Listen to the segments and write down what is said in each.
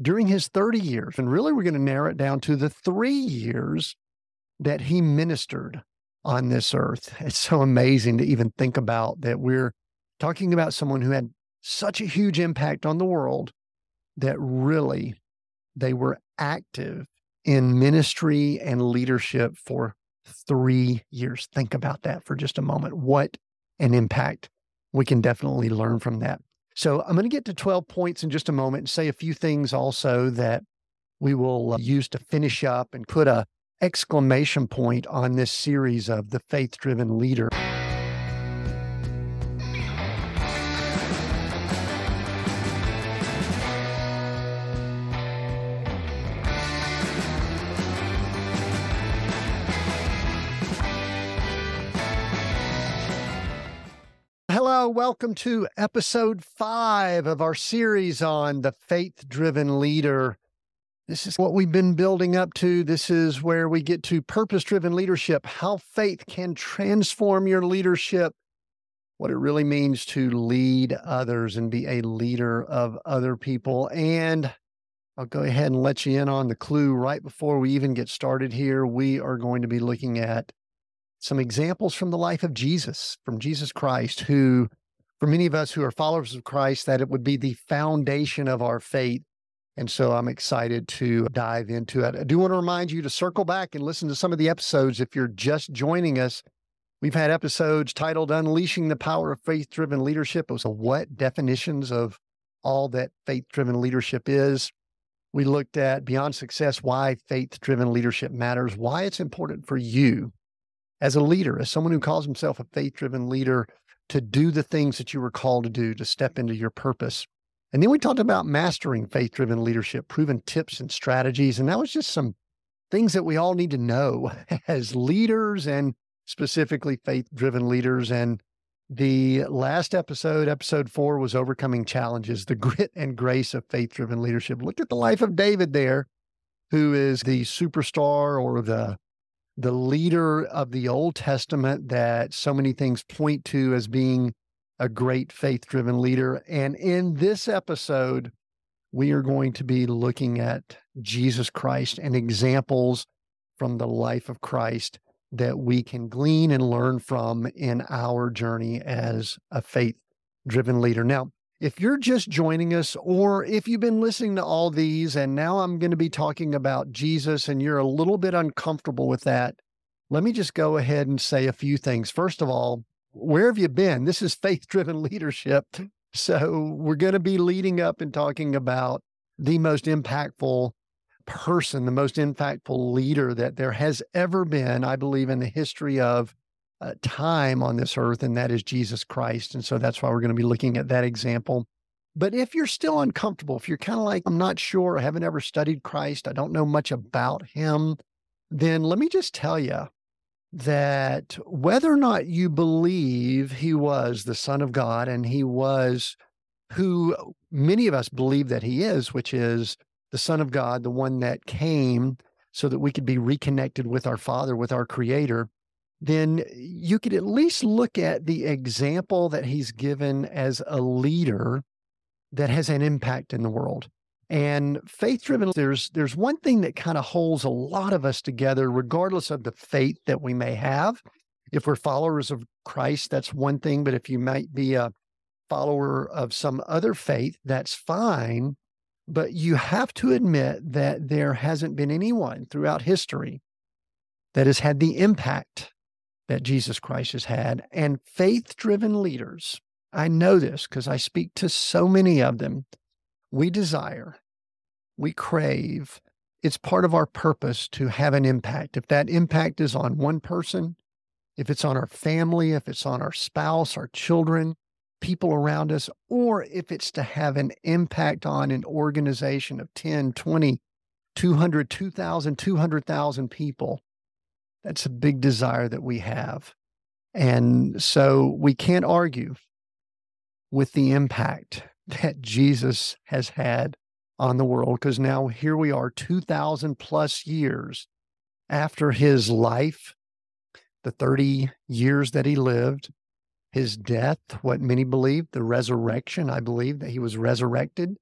during his 30 years. And really, we're going to narrow it down to the three years that he ministered on this earth. It's so amazing to even think about that we're talking about someone who had such a huge impact on the world that really they were active in ministry and leadership for three years. Think about that for just a moment. What an impact we can definitely learn from that. So I'm going to get to 12 points in just a moment and say a few things also that we will uh, use to finish up and put a exclamation point on this series of the faith driven leader. Hello, welcome to episode five of our series on the faith driven leader. This is what we've been building up to. This is where we get to purpose driven leadership, how faith can transform your leadership, what it really means to lead others and be a leader of other people. And I'll go ahead and let you in on the clue right before we even get started here. We are going to be looking at some examples from the life of Jesus, from Jesus Christ, who, for many of us who are followers of Christ, that it would be the foundation of our faith. And so I'm excited to dive into it. I do want to remind you to circle back and listen to some of the episodes if you're just joining us. We've had episodes titled Unleashing the Power of Faith Driven Leadership. It was a what definitions of all that faith driven leadership is. We looked at beyond success, why faith driven leadership matters, why it's important for you as a leader, as someone who calls himself a faith driven leader, to do the things that you were called to do, to step into your purpose. And then we talked about mastering faith driven leadership, proven tips and strategies. And that was just some things that we all need to know as leaders and specifically faith driven leaders. And the last episode, episode four, was overcoming challenges, the grit and grace of faith driven leadership. Look at the life of David there, who is the superstar or the the leader of the Old Testament that so many things point to as being a great faith driven leader. And in this episode, we are going to be looking at Jesus Christ and examples from the life of Christ that we can glean and learn from in our journey as a faith driven leader. Now, if you're just joining us, or if you've been listening to all these and now I'm going to be talking about Jesus and you're a little bit uncomfortable with that, let me just go ahead and say a few things. First of all, where have you been? This is faith driven leadership. So we're going to be leading up and talking about the most impactful person, the most impactful leader that there has ever been, I believe, in the history of uh, time on this earth, and that is Jesus Christ. And so that's why we're going to be looking at that example. But if you're still uncomfortable, if you're kind of like, I'm not sure, I haven't ever studied Christ, I don't know much about him, then let me just tell you that whether or not you believe he was the Son of God and he was who many of us believe that he is, which is the Son of God, the one that came so that we could be reconnected with our Father, with our Creator, then you could at least look at the example that he's given as a leader that has an impact in the world. And faith driven, there's there's one thing that kind of holds a lot of us together, regardless of the faith that we may have. If we're followers of Christ, that's one thing. But if you might be a follower of some other faith, that's fine. But you have to admit that there hasn't been anyone throughout history that has had the impact that Jesus Christ has had. And faith driven leaders, I know this because I speak to so many of them. We desire, we crave, it's part of our purpose to have an impact. If that impact is on one person, if it's on our family, if it's on our spouse, our children, people around us, or if it's to have an impact on an organization of 10, 20, 200, 2,000, 200,000 people, that's a big desire that we have. And so we can't argue with the impact that Jesus has had on the world because now here we are 2000 plus years after his life the 30 years that he lived his death what many believe the resurrection i believe that he was resurrected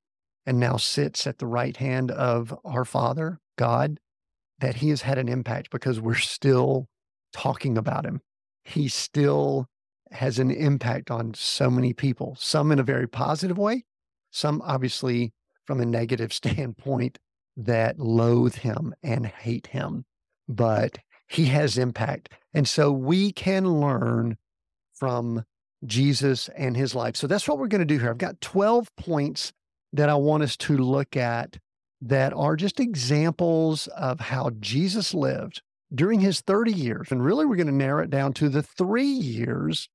and now sits at the right hand of our Father, God, that he has had an impact because we're still talking about him. He still has an impact on so many people, some in a very positive way, some obviously from a negative standpoint that loathe him and hate him. But he has impact. And so we can learn from Jesus and his life. So that's what we're going to do here. I've got 12 points that I want us to look at that are just examples of how Jesus lived during his 30 years. And really, we're going to narrow it down to the three years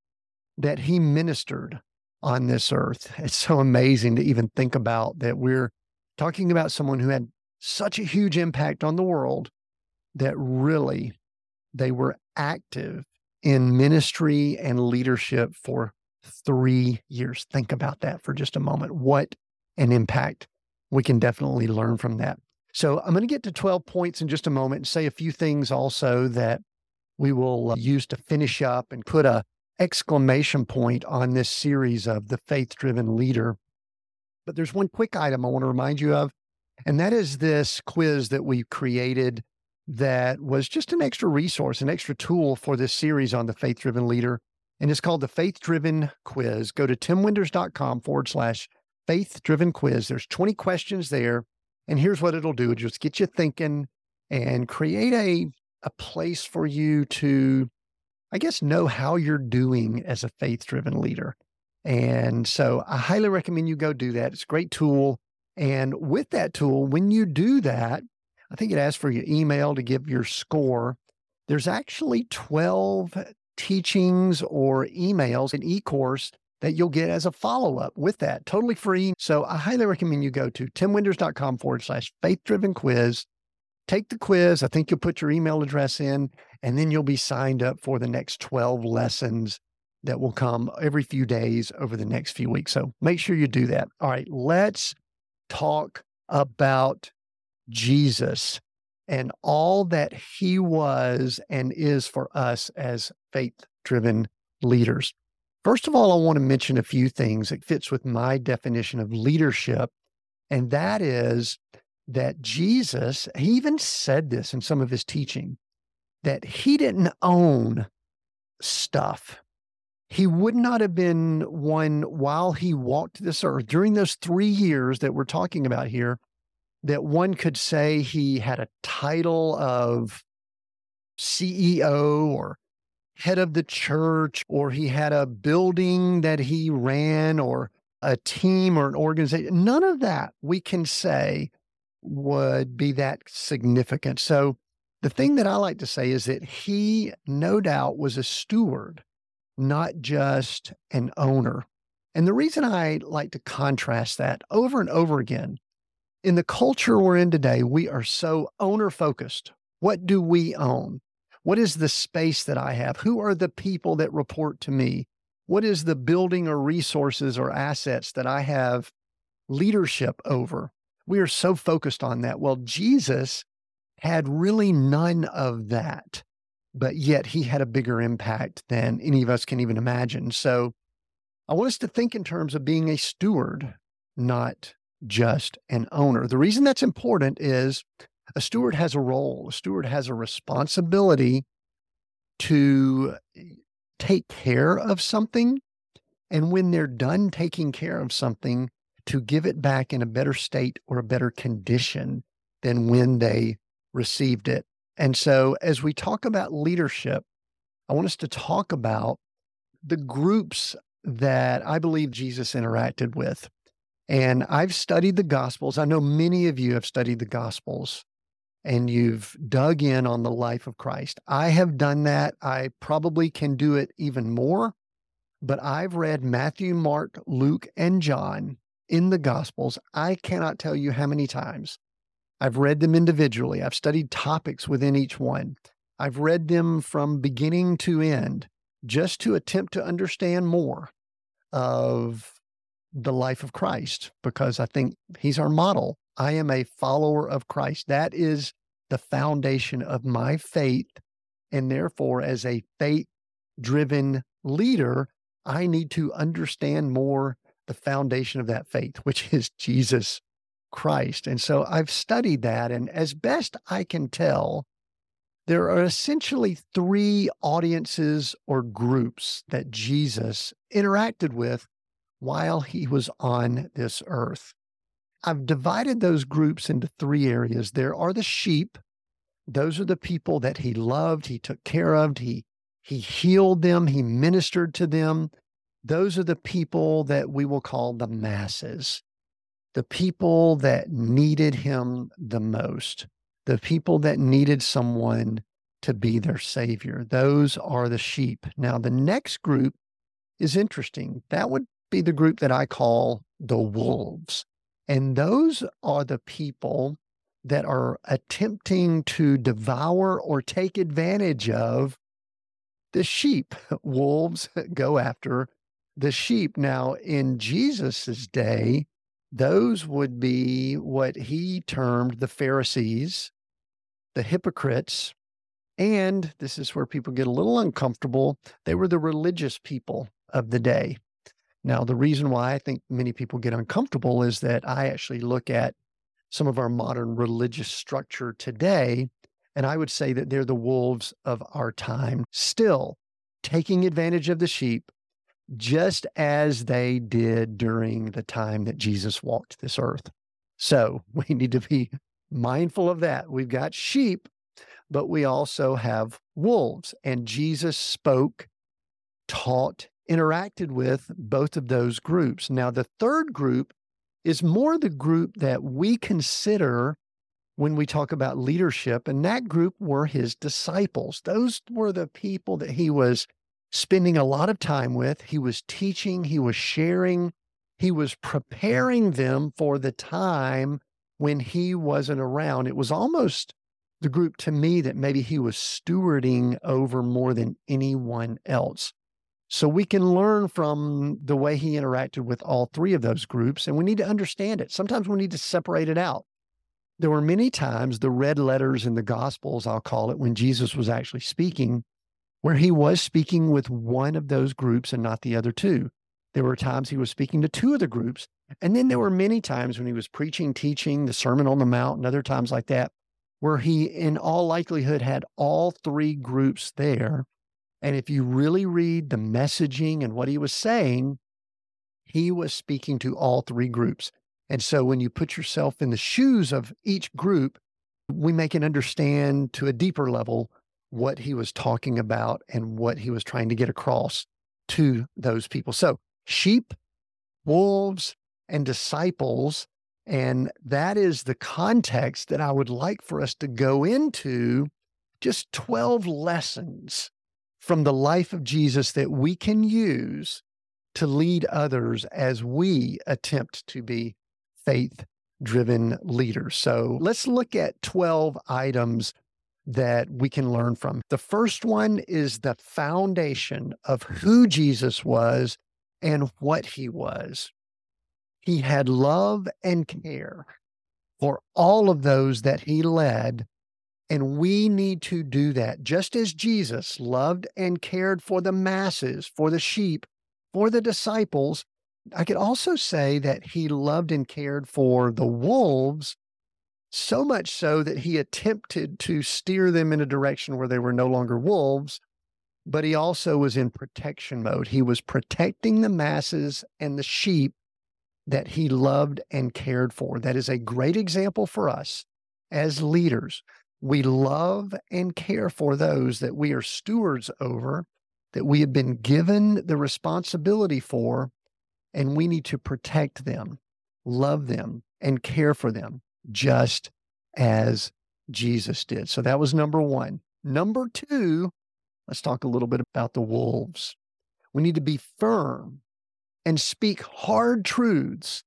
that he ministered on this earth. It's so amazing to even think about that we're talking about someone who had such a huge impact on the world that really they were active in ministry and leadership for three years. Think about that for just a moment. What an impact. We can definitely learn from that. So I'm going to get to 12 points in just a moment and say a few things also that we will uh, use to finish up and put a exclamation point on this series of the faith driven leader. But there's one quick item I want to remind you of, and that is this quiz that we created that was just an extra resource, an extra tool for this series on the faith driven leader. And it's called the Faith Driven Quiz. Go to timwinders.com forward slash faith driven quiz. There's 20 questions there. And here's what it'll do just get you thinking and create a, a place for you to, I guess, know how you're doing as a faith driven leader. And so I highly recommend you go do that. It's a great tool. And with that tool, when you do that, I think it asks for your email to give your score. There's actually 12 teachings or emails, an e course that you'll get as a follow up with that, totally free. So I highly recommend you go to timwinders.com forward slash faith driven quiz. Take the quiz. I think you'll put your email address in, and then you'll be signed up for the next 12 lessons that will come every few days over the next few weeks. So make sure you do that. All right, let's talk about Jesus and all that he was and is for us as faith driven leaders. First of all, I want to mention a few things that fits with my definition of leadership. And that is that Jesus, he even said this in some of his teaching, that he didn't own stuff. He would not have been one while he walked this earth during those three years that we're talking about here that one could say he had a title of CEO or head of the church, or he had a building that he ran, or a team or an organization. None of that we can say would be that significant. So, the thing that I like to say is that he, no doubt, was a steward, not just an owner. And the reason I like to contrast that over and over again in the culture we're in today, we are so owner focused. What do we own? What is the space that I have? Who are the people that report to me? What is the building or resources or assets that I have leadership over? We are so focused on that. Well, Jesus had really none of that, but yet he had a bigger impact than any of us can even imagine. So I want us to think in terms of being a steward, not just an owner. The reason that's important is a steward has a role, a steward has a responsibility to eh, take care of something. And when they're done taking care of something, to give it back in a better state or a better condition than when they received it. And so, as we talk about leadership, I want us to talk about the groups that I believe Jesus interacted with. And I've studied the Gospels. I know many of you have studied the Gospels and you've dug in on the life of Christ. I have done that. I probably can do it even more, but I've read Matthew, Mark, Luke, and John in the Gospels. I cannot tell you how many times I've read them individually. I've studied topics within each one. I've read them from beginning to end just to attempt to understand more of the life of Christ because I think he's our model. I am a follower of Christ. That is the foundation of my faith. And therefore, as a faith driven leader, I need to understand more the foundation of that faith, which is Jesus Christ. And so I've studied that. And as best I can tell, there are essentially three audiences or groups that Jesus interacted with while he was on this earth. I've divided those groups into three areas. There are the sheep. Those are the people that he loved, he took care of, he he healed them, he ministered to them. Those are the people that we will call the masses. The people that needed him the most. The people that needed someone to be their savior. Those are the sheep. Now the next group is interesting. That would be the group that I call the wolves. And those are the people that are attempting to devour or take advantage of the sheep. Wolves go after the sheep. Now, in Jesus's day, those would be what he termed the Pharisees, the hypocrites, and this is where people get a little uncomfortable. They were the religious people of the day. Now, the reason why I think many people get uncomfortable is that I actually look at some of our modern religious structure today, and I would say that they're the wolves of our time, still taking advantage of the sheep, just as they did during the time that Jesus walked this earth. So we need to be mindful of that. We've got sheep, but we also have wolves, and Jesus spoke, taught, interacted with both of those groups. Now, the third group is more the group that we consider when we talk about leadership, and that group were his disciples. Those were the people that he was spending a lot of time with. He was teaching, he was sharing, he was preparing them for the time when he wasn't around. It was almost the group to me that maybe he was stewarding over more than anyone else. So we can learn from the way he interacted with all three of those groups, and we need to understand it. Sometimes we need to separate it out. There were many times the red letters in the Gospels, I'll call it, when Jesus was actually speaking, where he was speaking with one of those groups and not the other two. There were times he was speaking to two of the groups. And then there were many times when he was preaching, teaching, the Sermon on the Mount, and other times like that, where he, in all likelihood, had all three groups there and if you really read the messaging and what he was saying, he was speaking to all three groups. And so when you put yourself in the shoes of each group, we make it understand to a deeper level what he was talking about and what he was trying to get across to those people. So, sheep, wolves, and disciples. And that is the context that I would like for us to go into just 12 lessons from the life of Jesus that we can use to lead others as we attempt to be faith driven leaders. So let's look at 12 items that we can learn from. The first one is the foundation of who Jesus was and what he was. He had love and care for all of those that he led and we need to do that just as Jesus loved and cared for the masses, for the sheep, for the disciples. I could also say that he loved and cared for the wolves, so much so that he attempted to steer them in a direction where they were no longer wolves, but he also was in protection mode. He was protecting the masses and the sheep that he loved and cared for. That is a great example for us as leaders we love and care for those that we are stewards over, that we have been given the responsibility for, and we need to protect them, love them, and care for them just as Jesus did. So that was number one. Number two, let's talk a little bit about the wolves. We need to be firm and speak hard truths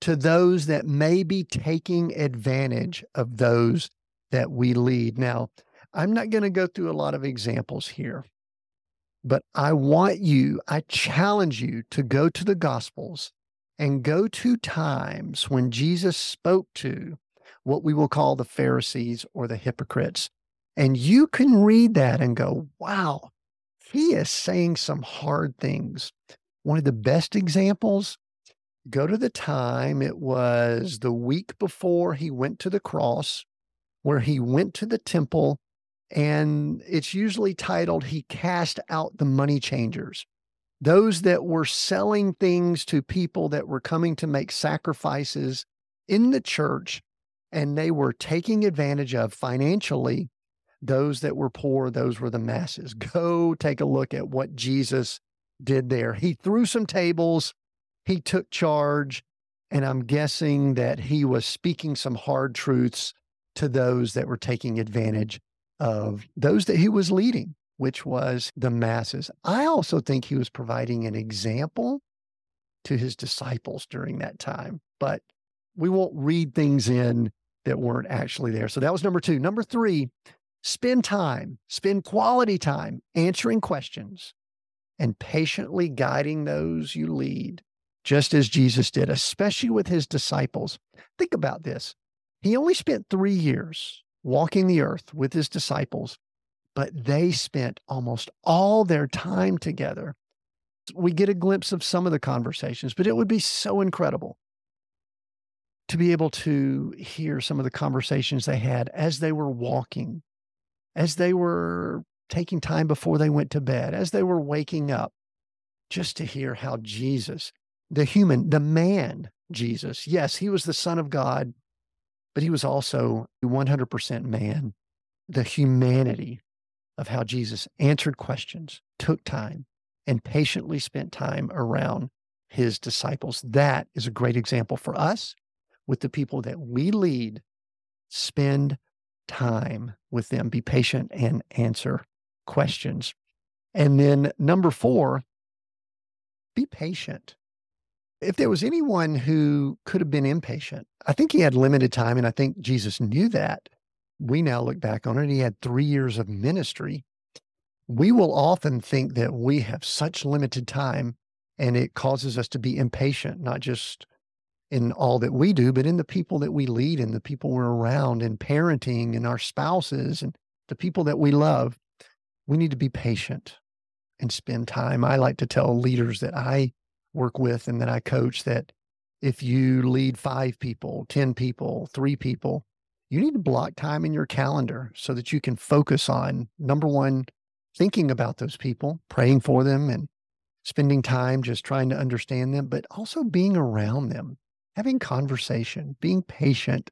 to those that may be taking advantage of those that we lead. Now, I'm not going to go through a lot of examples here, but I want you, I challenge you to go to the Gospels and go to times when Jesus spoke to what we will call the Pharisees or the hypocrites. And you can read that and go, wow, he is saying some hard things. One of the best examples go to the time it was the week before he went to the cross, where he went to the temple, and it's usually titled, He Cast Out the Money Changers. Those that were selling things to people that were coming to make sacrifices in the church, and they were taking advantage of financially those that were poor, those were the masses. Go take a look at what Jesus did there. He threw some tables, he took charge, and I'm guessing that he was speaking some hard truths to those that were taking advantage of those that he was leading, which was the masses. I also think he was providing an example to his disciples during that time, but we won't read things in that weren't actually there. So that was number two. Number three, Spend time, spend quality time answering questions and patiently guiding those you lead, just as Jesus did, especially with his disciples. Think about this. He only spent three years walking the earth with his disciples, but they spent almost all their time together. We get a glimpse of some of the conversations, but it would be so incredible to be able to hear some of the conversations they had as they were walking as they were taking time before they went to bed, as they were waking up, just to hear how Jesus, the human, the man Jesus, yes, he was the Son of God, but he was also 100% man, the humanity of how Jesus answered questions, took time, and patiently spent time around his disciples. That is a great example for us with the people that we lead. Spend time with them, be patient and answer questions. And then number four, be patient. If there was anyone who could have been impatient, I think he had limited time. And I think Jesus knew that. We now look back on it. He had three years of ministry. We will often think that we have such limited time and it causes us to be impatient, not just in all that we do, but in the people that we lead and the people we're around and parenting and our spouses and the people that we love. We need to be patient and spend time. I like to tell leaders that I work with and that I coach that if you lead five people, 10 people, three people, you need to block time in your calendar so that you can focus on number one, thinking about those people, praying for them, and spending time just trying to understand them, but also being around them having conversation, being patient,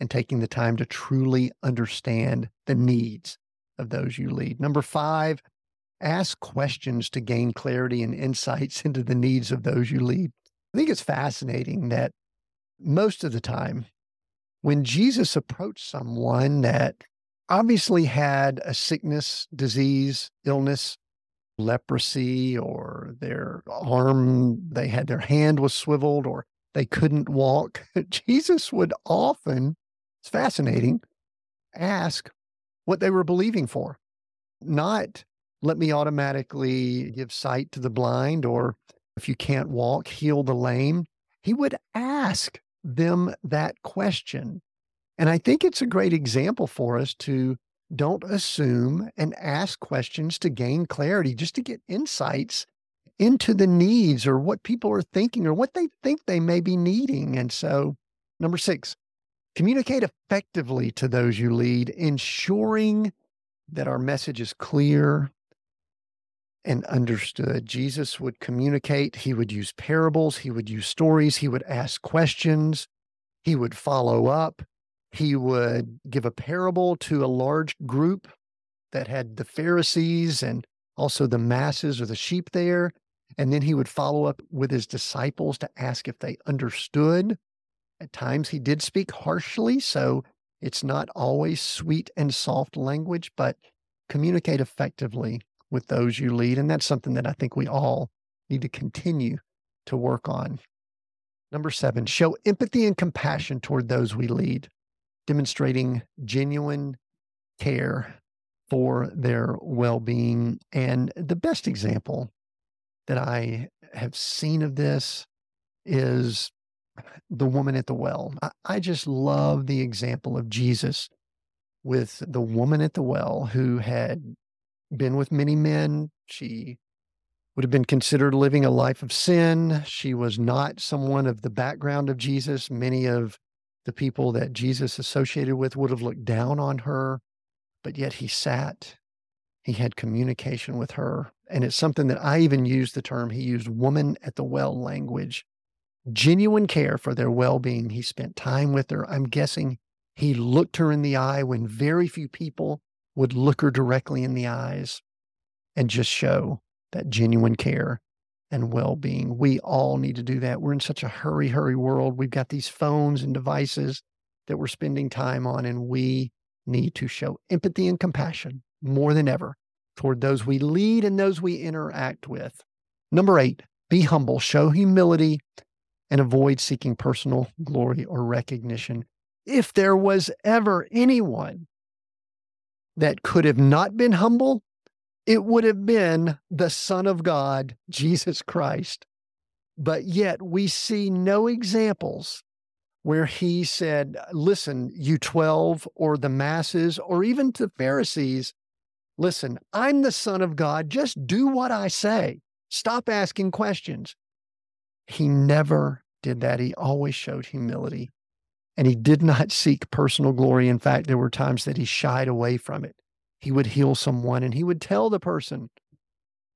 and taking the time to truly understand the needs of those you lead. Number five, ask questions to gain clarity and insights into the needs of those you lead. I think it's fascinating that most of the time, when Jesus approached someone that obviously had a sickness, disease, illness, leprosy, or their arm, they had their hand was swiveled, or they couldn't walk. Jesus would often, it's fascinating, ask what they were believing for, not let me automatically give sight to the blind or if you can't walk, heal the lame. He would ask them that question. And I think it's a great example for us to don't assume and ask questions to gain clarity, just to get insights into the needs or what people are thinking or what they think they may be needing. And so, number six, communicate effectively to those you lead, ensuring that our message is clear and understood. Jesus would communicate, he would use parables, he would use stories, he would ask questions, he would follow up, he would give a parable to a large group that had the Pharisees and also the masses or the sheep there. And then he would follow up with his disciples to ask if they understood. At times he did speak harshly, so it's not always sweet and soft language, but communicate effectively with those you lead. And that's something that I think we all need to continue to work on. Number seven, show empathy and compassion toward those we lead, demonstrating genuine care for their well being. And the best example that I have seen of this is the woman at the well. I, I just love the example of Jesus with the woman at the well who had been with many men. She would have been considered living a life of sin. She was not someone of the background of Jesus. Many of the people that Jesus associated with would have looked down on her, but yet he sat, he had communication with her. And it's something that I even used the term, he used woman at the well language, genuine care for their well being. He spent time with her. I'm guessing he looked her in the eye when very few people would look her directly in the eyes and just show that genuine care and well being. We all need to do that. We're in such a hurry, hurry world. We've got these phones and devices that we're spending time on, and we need to show empathy and compassion more than ever toward those we lead and those we interact with. Number eight, be humble, show humility, and avoid seeking personal glory or recognition. If there was ever anyone that could have not been humble, it would have been the Son of God, Jesus Christ. But yet we see no examples where he said, Listen, you 12 or the masses or even to Pharisees, listen, I'm the Son of God. Just do what I say. Stop asking questions. He never did that. He always showed humility and he did not seek personal glory. In fact, there were times that he shied away from it he would heal someone and he would tell the person,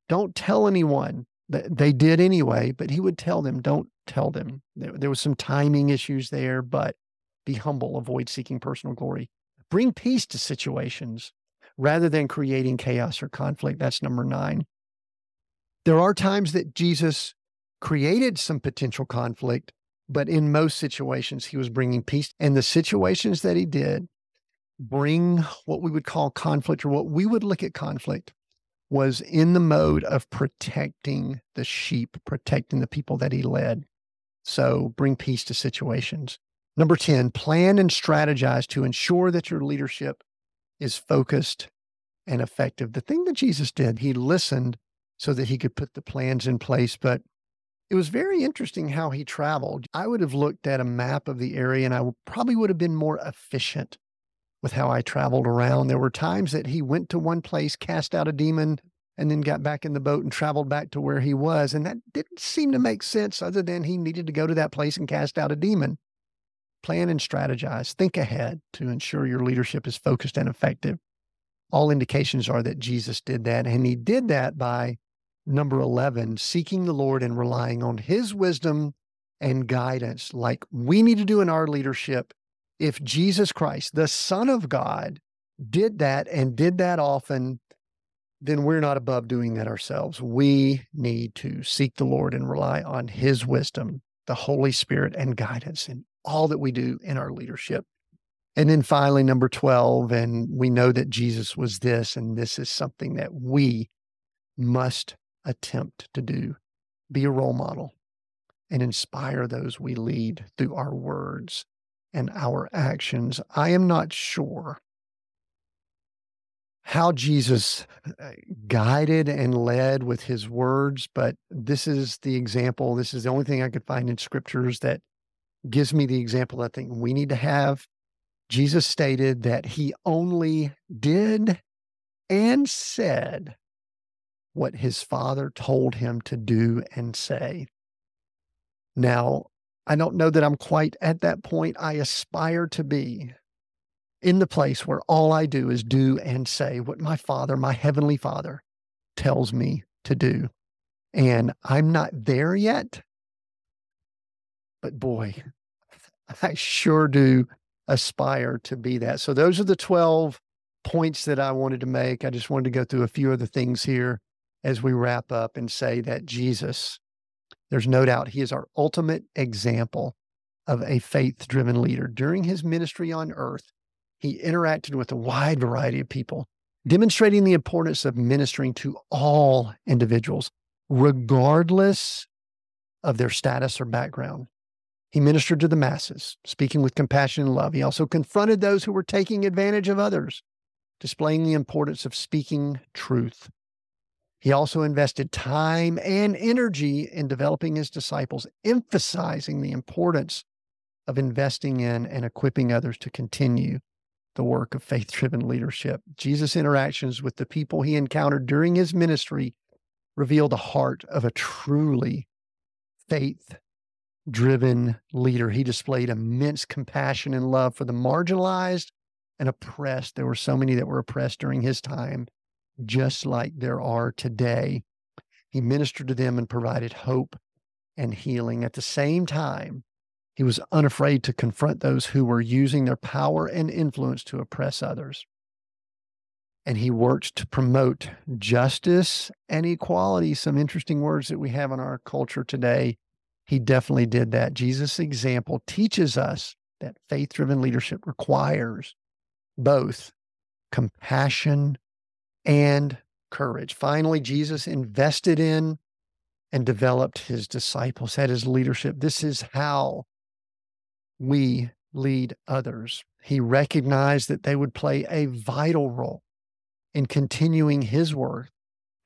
don't tell anyone. They did anyway, but he would tell them, don't tell them. There, was some timing issues there, but be humble, avoid seeking personal glory. Bring peace to situations rather than creating chaos or conflict. That's number nine. There are times that Jesus created some potential conflict, but in most situations, he was bringing peace. And the situations that he did, bring what we would call conflict or what we would look at conflict was in the mode of protecting the sheep, protecting the people that he led. So bring peace to situations. Number 10, plan and strategize to ensure that your leadership is focused and effective. The thing that Jesus did, he listened so that he could put the plans in place. But it was very interesting how he traveled. I would have looked at a map of the area and I probably would have been more efficient with how I traveled around. There were times that he went to one place, cast out a demon, and then got back in the boat and traveled back to where he was. And that didn't seem to make sense other than he needed to go to that place and cast out a demon. Plan and strategize, think ahead to ensure your leadership is focused and effective. All indications are that Jesus did that. And he did that by number 11, seeking the Lord and relying on his wisdom and guidance, like we need to do in our leadership if Jesus Christ, the Son of God, did that and did that often, then we're not above doing that ourselves. We need to seek the Lord and rely on His wisdom, the Holy Spirit, and guidance in all that we do in our leadership. And then finally, number 12, and we know that Jesus was this, and this is something that we must attempt to do be a role model and inspire those we lead through our words and our actions. I am not sure how Jesus uh, guided and led with his words, but this is the example. This is the only thing I could find in scriptures that gives me the example I think we need to have. Jesus stated that he only did and said what his father told him to do and say. Now, I don't know that I'm quite at that point. I aspire to be in the place where all I do is do and say what my Father, my Heavenly Father, tells me to do. And I'm not there yet. But boy, I sure do aspire to be that. So those are the 12 points that I wanted to make. I just wanted to go through a few other things here as we wrap up and say that Jesus there's no doubt he is our ultimate example of a faith driven leader. During his ministry on earth, he interacted with a wide variety of people, demonstrating the importance of ministering to all individuals, regardless of their status or background. He ministered to the masses, speaking with compassion and love. He also confronted those who were taking advantage of others, displaying the importance of speaking truth. He also invested time and energy in developing his disciples, emphasizing the importance of investing in and equipping others to continue the work of faith driven leadership. Jesus' interactions with the people he encountered during his ministry reveal the heart of a truly faith driven leader. He displayed immense compassion and love for the marginalized and oppressed. There were so many that were oppressed during his time, just like there are today. He ministered to them and provided hope and healing. At the same time, he was unafraid to confront those who were using their power and influence to oppress others. And he worked to promote justice and equality, some interesting words that we have in our culture today. He definitely did that. Jesus' example teaches us that faith driven leadership requires both compassion and courage. Finally, Jesus invested in and developed his disciples, had his leadership. This is how we lead others. He recognized that they would play a vital role in continuing his work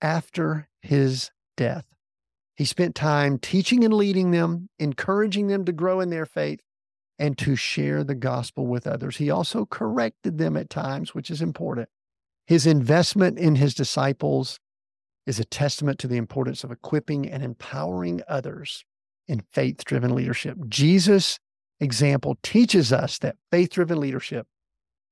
after his death. He spent time teaching and leading them, encouraging them to grow in their faith and to share the gospel with others. He also corrected them at times, which is important. His investment in his disciples is a testament to the importance of equipping and empowering others in faith driven leadership. Jesus' example teaches us that faith driven leadership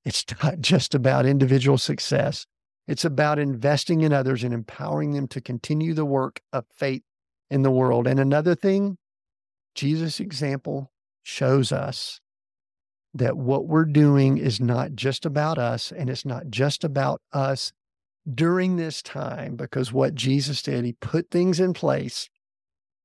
it's not just about individual success. It's about investing in others and empowering them to continue the work of faith in the world. And another thing, Jesus' example shows us that what we're doing is not just about us and it's not just about us during this time, because what Jesus did, he put things in place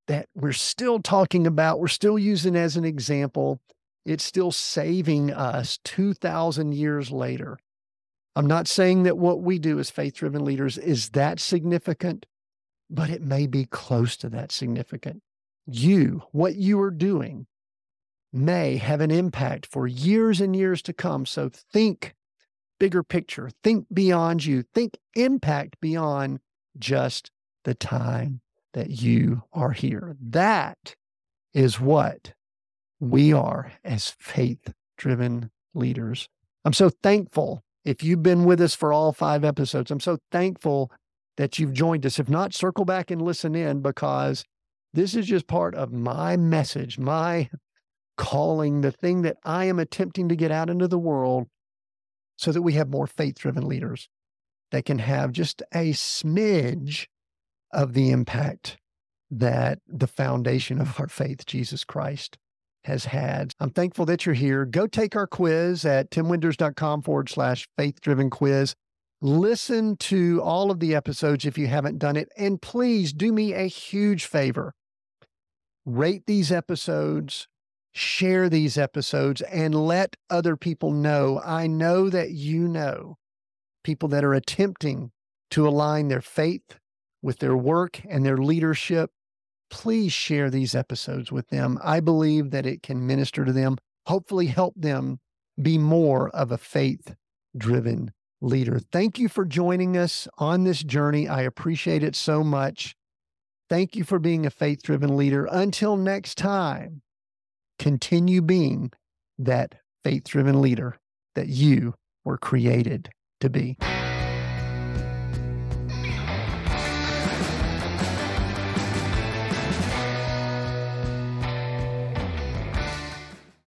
that we're still talking about, we're still using as an example. It's still saving us 2,000 years later. I'm not saying that what we do as faith driven leaders is that significant, but it may be close to that significant. You, what you are doing, may have an impact for years and years to come. So think bigger picture, think beyond you, think impact beyond just the time that you are here. That is what we are as faith driven leaders. I'm so thankful if you've been with us for all five episodes. I'm so thankful that you've joined us. If not, circle back and listen in because this is just part of my message, my calling, the thing that I am attempting to get out into the world so that we have more faith driven leaders that can have just a smidge of the impact that the foundation of our faith, Jesus Christ, has had. I'm thankful that you're here. Go take our quiz at timwinders.com forward slash faith driven quiz. Listen to all of the episodes if you haven't done it. And please do me a huge favor rate these episodes, share these episodes and let other people know. I know that you know people that are attempting to align their faith with their work and their leadership. Please share these episodes with them. I believe that it can minister to them, hopefully, help them be more of a faith driven leader. Thank you for joining us on this journey. I appreciate it so much. Thank you for being a faith driven leader. Until next time continue being that faith driven leader that you were created to be.